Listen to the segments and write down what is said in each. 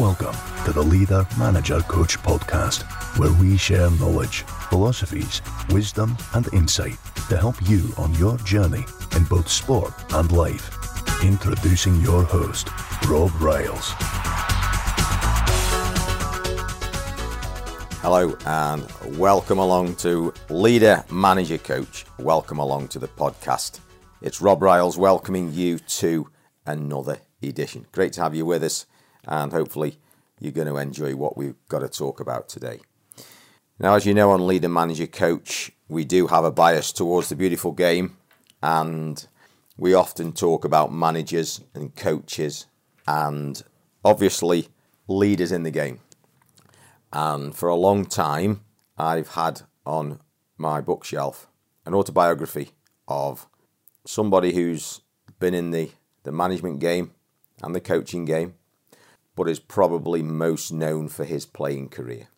Welcome to the Leader Manager Coach podcast, where we share knowledge, philosophies, wisdom, and insight to help you on your journey in both sport and life. Introducing your host, Rob Ryles. Hello and welcome along to Leader Manager Coach. Welcome along to the podcast. It's Rob Ryles welcoming you to another edition. Great to have you with us, and hopefully, you're going to enjoy what we've got to talk about today. Now, as you know, on Leader Manager Coach, we do have a bias towards the beautiful game, and we often talk about managers and coaches and obviously leaders in the game. And for a long time, I've had on my bookshelf an autobiography of somebody who's been in the, the management game and the coaching game, but is probably most known for his playing career.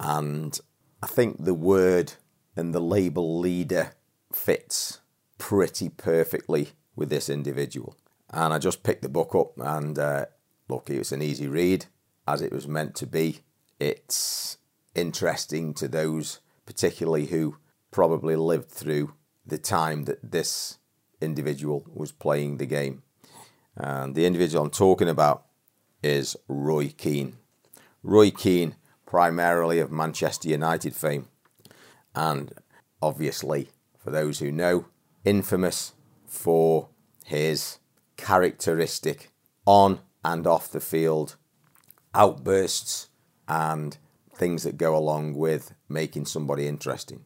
And I think the word and the label leader fits pretty perfectly with this individual. And I just picked the book up and uh, look, it's an easy read as it was meant to be. It's interesting to those, particularly who probably lived through the time that this individual was playing the game. And the individual I'm talking about is Roy Keane. Roy Keane, primarily of Manchester United fame, and obviously, for those who know, infamous for his characteristic on and off the field outbursts and things that go along with making somebody interesting.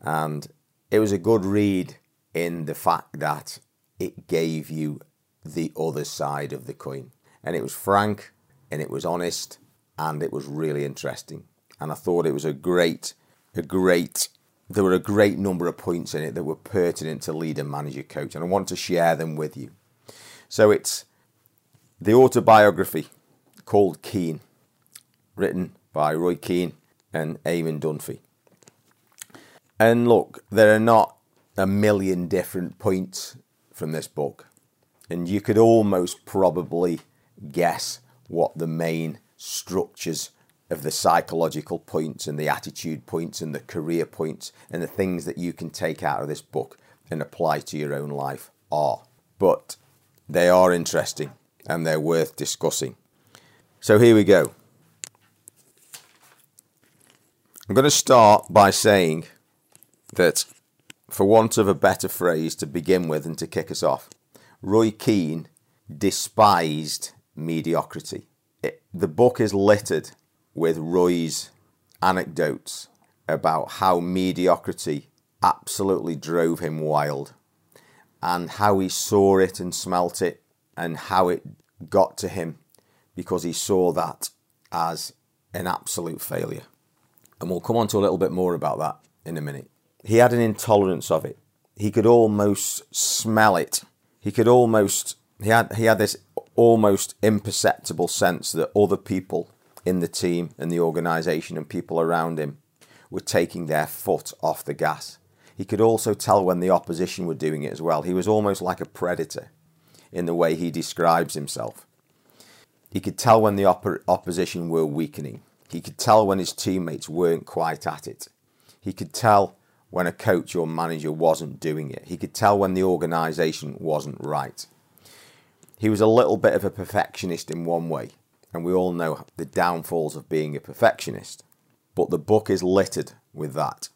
And it was a good read in the fact that it gave you the other side of the coin. And it was frank and it was honest and it was really interesting. And I thought it was a great, a great, there were a great number of points in it that were pertinent to leader, manager, coach. And I want to share them with you. So it's the autobiography called Keane, written by Roy Keane and Eamon Dunphy. And look, there are not a million different points from this book, and you could almost probably guess what the main structures of the psychological points and the attitude points and the career points and the things that you can take out of this book and apply to your own life are. But they are interesting and they're worth discussing. So here we go. I'm going to start by saying that, for want of a better phrase to begin with and to kick us off, Roy Keane despised mediocrity. It, the book is littered with Roy's anecdotes about how mediocrity absolutely drove him wild and how he saw it and smelt it and how it got to him because he saw that as an absolute failure. And we'll come on to a little bit more about that in a minute. He had an intolerance of it. He could almost smell it. He could almost he had he had this almost imperceptible sense that other people in the team and the organization and people around him were taking their foot off the gas. He could also tell when the opposition were doing it as well. He was almost like a predator in the way he describes himself. He could tell when the op- opposition were weakening. He could tell when his teammates weren't quite at it. He could tell when a coach or manager wasn't doing it. He could tell when the organisation wasn't right. He was a little bit of a perfectionist in one way, and we all know the downfalls of being a perfectionist. But the book is littered with that.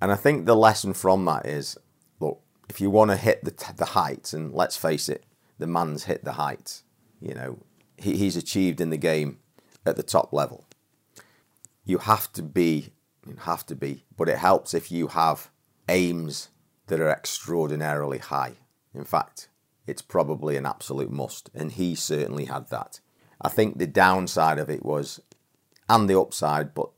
And I think the lesson from that is look, if you want to hit the, the heights, and let's face it, the man's hit the heights, you know, he, he's achieved in the game at the top level. You have to be, you have to be, but it helps if you have aims that are extraordinarily high. In fact, it's probably an absolute must, and he certainly had that. I think the downside of it was, and the upside, but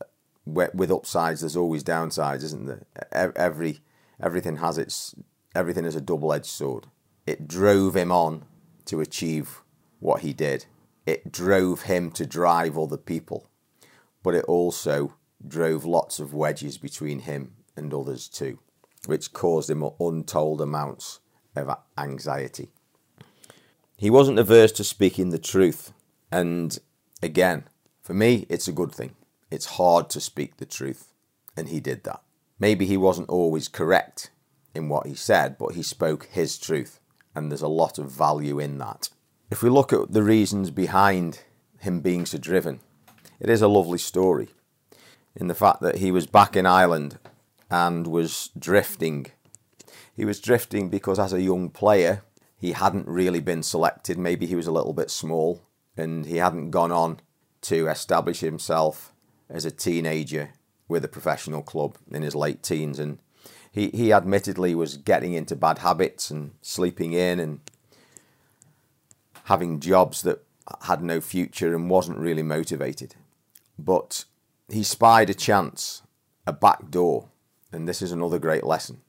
with upsides, there's always downsides, isn't there? Every everything has its everything is a double-edged sword. It drove him on to achieve what he did, it drove him to drive other people, but it also drove lots of wedges between him and others too, which caused him untold amounts of anxiety. He wasn't averse to speaking the truth, And again, for me, it's a good thing. It's hard to speak the truth, and he did that. Maybe he wasn't always correct in what he said, but he spoke his truth, and there's a lot of value in that. If we look at the reasons behind him being so driven, it is a lovely story in the fact that he was back in Ireland and was drifting. He was drifting because, as a young player, he hadn't really been selected. Maybe he was a little bit small and he hadn't gone on to establish himself as a teenager with a professional club in his late teens. And he, he admittedly was getting into bad habits and sleeping in and having jobs that had no future and wasn't really motivated. But he spied a chance, a back door, and this is another great lesson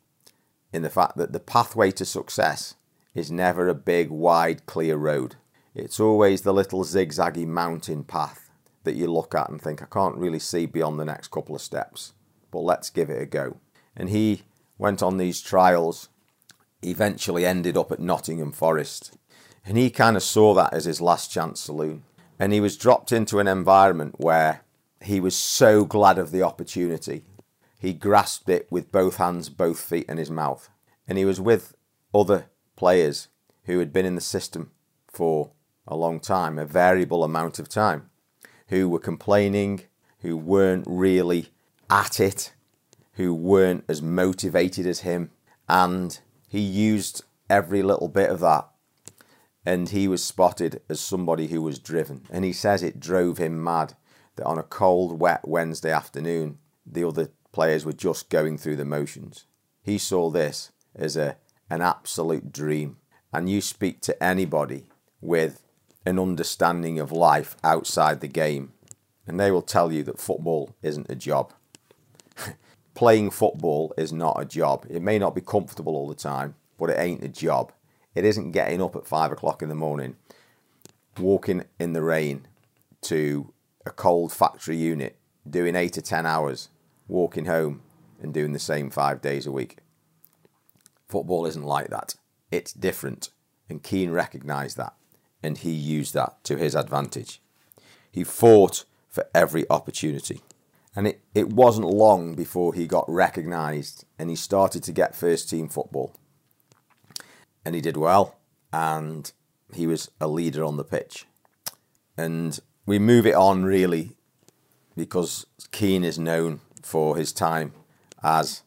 in the fact that the pathway to success is never a big, wide, clear road. It's always the little zigzaggy mountain path that you look at and think, I can't really see beyond the next couple of steps, but let's give it a go. And he went on these trials, eventually ended up at Nottingham Forest, and he kind of saw that as his last chance saloon. And he was dropped into an environment where he was so glad of the opportunity. He grasped it with both hands, both feet, and his mouth. And he was with other players who had been in the system for a long time, a variable amount of time, who were complaining, who weren't really at it, who weren't as motivated as him. And he used every little bit of that. And he was spotted as somebody who was driven. And he says it drove him mad that on a cold, wet Wednesday afternoon, the other players were just going through the motions. He saw this as a, an absolute dream. And you speak to anybody with an understanding of life outside the game, and they will tell you that football isn't a job. Playing football is not a job. It may not be comfortable all the time, but it ain't a job. It isn't getting up at five o'clock in the morning, walking in the rain to a cold factory unit, doing eight to ten hours, walking home and doing the same five days a week. Football isn't like that. It's different. And Keane recognised that and he used that to his advantage. He fought for every opportunity. And it, it wasn't long before he got recognised and he started to get first team football. And he did well and he was a leader on the pitch. And we move it on really because Keane is known for his time as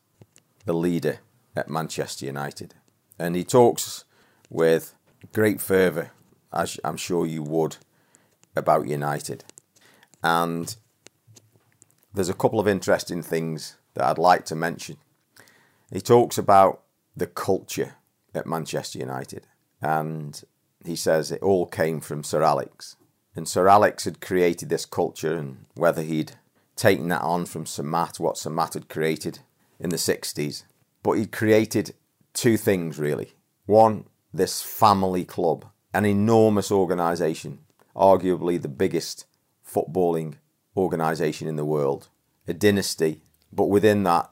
the leader at Manchester United. And he talks with great fervour, as I'm sure you would, about United. And there's a couple of interesting things that I'd like to mention. He talks about the culture at Manchester United, and he says it all came from Sir Alex. And Sir Alex had created this culture, and whether he'd taken that on from Sir Matt, what Sir Matt had created in the 60s, but he'd created two things really. One, this family club, an enormous organisation, arguably the biggest footballing organisation in the world, a dynasty, but within that,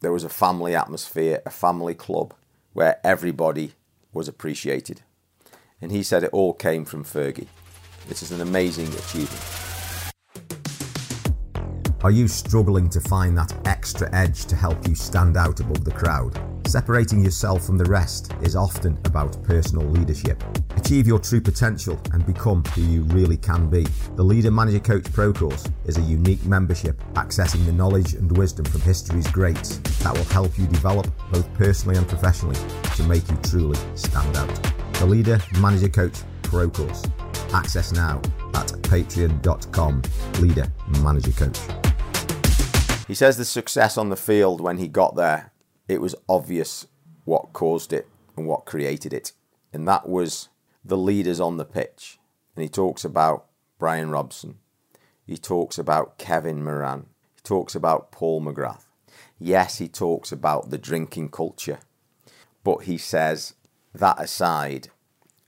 there was a family atmosphere, a family club where everybody was appreciated. And he said it all came from Fergie. This is an amazing achievement. Are you struggling to find that extra edge to help you stand out above the crowd? Separating yourself from the rest is often about personal leadership. Achieve your true potential and become who you really can be. The Leader Manager Coach Pro Course is a unique membership accessing the knowledge and wisdom from history's greats that will help you develop both personally and professionally to make you truly stand out. The Leader Manager Coach Pro Course Access now at patreon.com leader manager coach. He says the success on the field when he got there, it was obvious what caused it and what created it. And that was the leaders on the pitch. And he talks about Brian Robson. He talks about Kevin Moran. He talks about Paul McGrath. Yes, he talks about the drinking culture. But he says, that aside,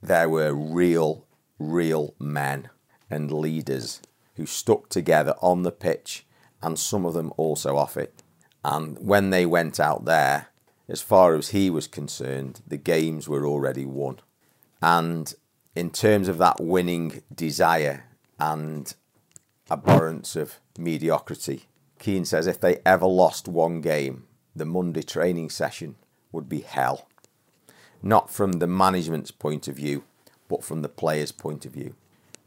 there were real real men and leaders who stuck together on the pitch and some of them also off it. And when they went out there, as far as he was concerned, the games were already won. And in terms of that winning desire and abhorrence of mediocrity, Keane says if they ever lost one game, the Monday training session would be hell. Not from the management's point of view, but from the players' point of view.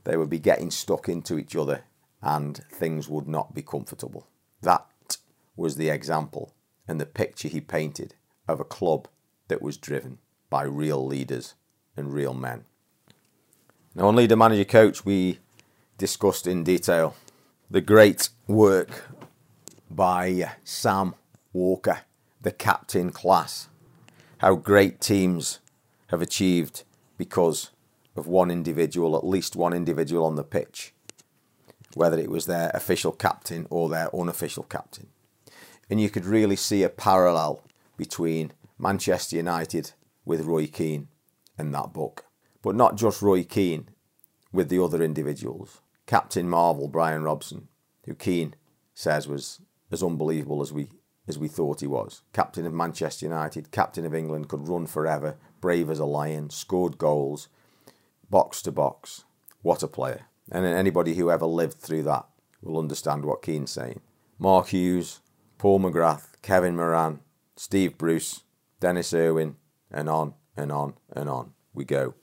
They would be getting stuck into each other and things would not be comfortable. That was the example and the picture he painted of a club that was driven by real leaders and real men. Now, on Leader Manager Coach, we discussed in detail the great work by Sam Walker, the captain class, how great teams have achieved because of one individual, at least one individual on the pitch, whether it was their official captain or their unofficial captain. And you could really see a parallel between Manchester United with Roy Keane and that book. But not just Roy Keane, with the other individuals. Captain Marvel, Brian Robson, who Keane says was as unbelievable as we as we thought he was. Captain of Manchester United, captain of England, could run forever, brave as a lion, scored goals, box to box. What a player. And anybody who ever lived through that will understand what Keane's saying. Mark Hughes, Paul McGrath, Kevin Moran, Steve Bruce, Denis Irwin, and on and on and on we go.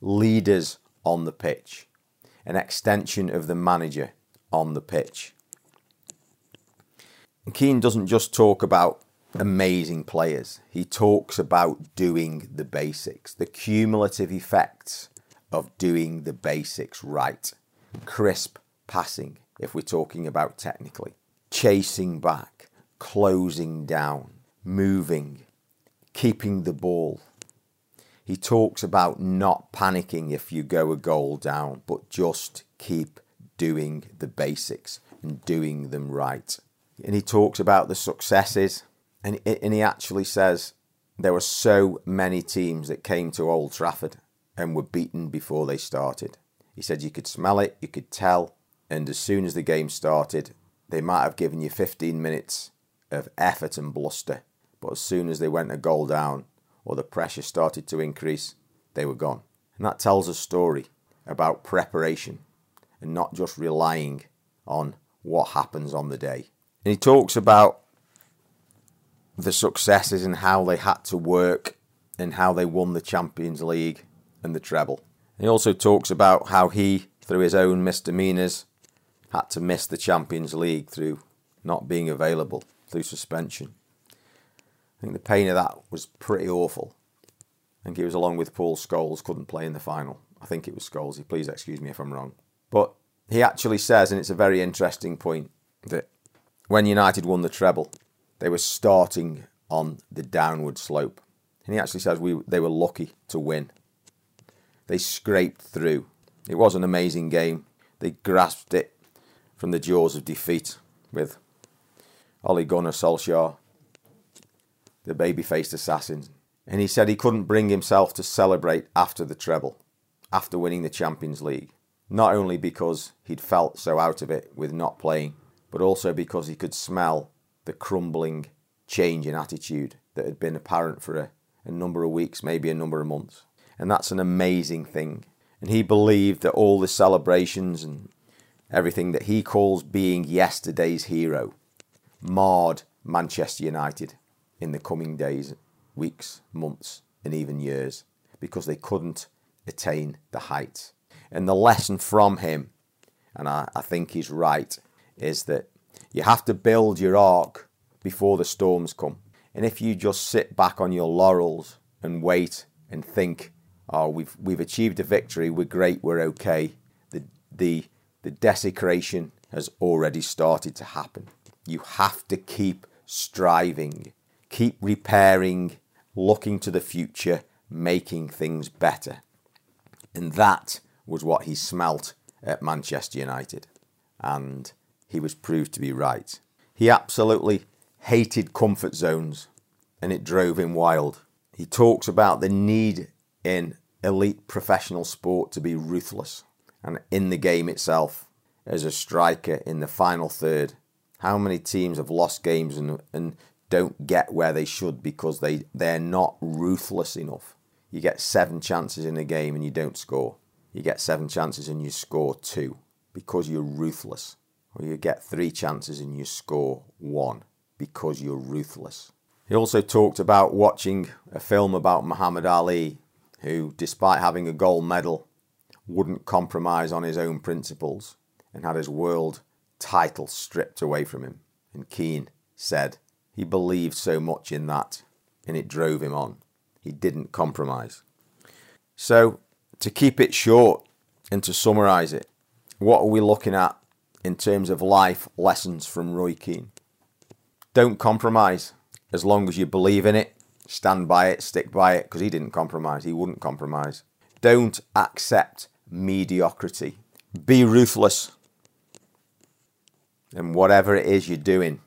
Leaders on the pitch, an extension of the manager on the pitch. Keane doesn't just talk about amazing players, he talks about doing the basics, the cumulative effects of doing the basics right. Crisp passing, if we're talking about technically, chasing back, closing down, moving, keeping the ball. He talks about not panicking if you go a goal down, but just keep doing the basics and doing them right. And he talks about the successes, and, and he actually says there were so many teams that came to Old Trafford and were beaten before they started. He said you could smell it, you could tell, and as soon as the game started, they might have given you 15 minutes of effort and bluster, but as soon as they went a goal down or the pressure started to increase, they were gone. And that tells a story about preparation and not just relying on what happens on the day. And he talks about the successes and how they had to work and how they won the Champions League and the treble. He also talks about how he, through his own misdemeanours, had to miss the Champions League through not being available through suspension. I think the pain of that was pretty awful. I think he was along with Paul Scholes, couldn't play in the final. I think it was Scholes. Please excuse me if I'm wrong. But he actually says, and it's a very interesting point, that when United won the treble, they were starting on the downward slope. And he actually says we they were lucky to win. They scraped through. It was an amazing game. They grasped it from the jaws of defeat with Ole Gunnar Solskjaer, the baby-faced assassin. And he said he couldn't bring himself to celebrate after the treble, after winning the Champions League. Not only because he'd felt so out of it with not playing, but also because he could smell the crumbling change in attitude that had been apparent for a, a number of weeks, maybe a number of months. And that's an amazing thing. And he believed that all the celebrations and everything that he calls being yesterday's hero marred Manchester United in the coming days, weeks, months, and even years because they couldn't attain the heights. And the lesson from him, and I, I think he's right, is that you have to build your ark before the storms come. And if you just sit back on your laurels and wait and think, oh, we've we've achieved a victory, we're great, we're okay, the the the desecration has already started to happen. You have to keep striving, keep repairing, looking to the future, making things better. And that was what he smelt at Manchester United. And he was proved to be right. He absolutely hated comfort zones and it drove him wild. He talks about the need in elite professional sport to be ruthless and in the game itself as a striker in the final third. How many teams have lost games and, and don't get where they should because they, they're not ruthless enough? You get seven chances in a game and you don't score. you get seven chances and you score two because you're ruthless. Or you get three chances and you score one because you're ruthless. He also talked about watching a film about Muhammad Ali, who, despite having a gold medal, wouldn't compromise on his own principles and had his world title stripped away from him. And Keane said he believed so much in that and it drove him on. He didn't compromise. So, to keep it short and to summarise it, what are we looking at in terms of life lessons from Roy Keane? Don't compromise as long as you believe in it. Stand by it, stick by it, because he didn't compromise. He wouldn't compromise. Don't accept mediocrity. Be ruthless. And whatever it is you're doing,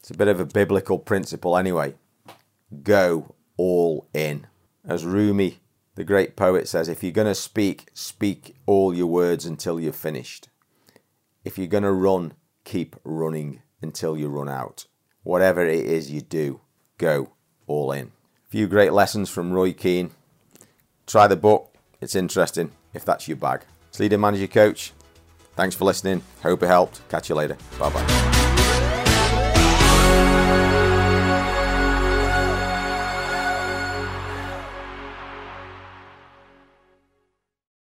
it's a bit of a biblical principle anyway. Go all in. As Rumi, the great poet, says, if you're going to speak, speak all your words until you're finished. If you're going to run, keep running until you run out. Whatever it is you do, go all in. A few great lessons from Roy Keane. Try the book, it's interesting if that's your bag. It's Leader Manager Coach. Thanks for listening. Hope it helped. Catch you later. Bye bye.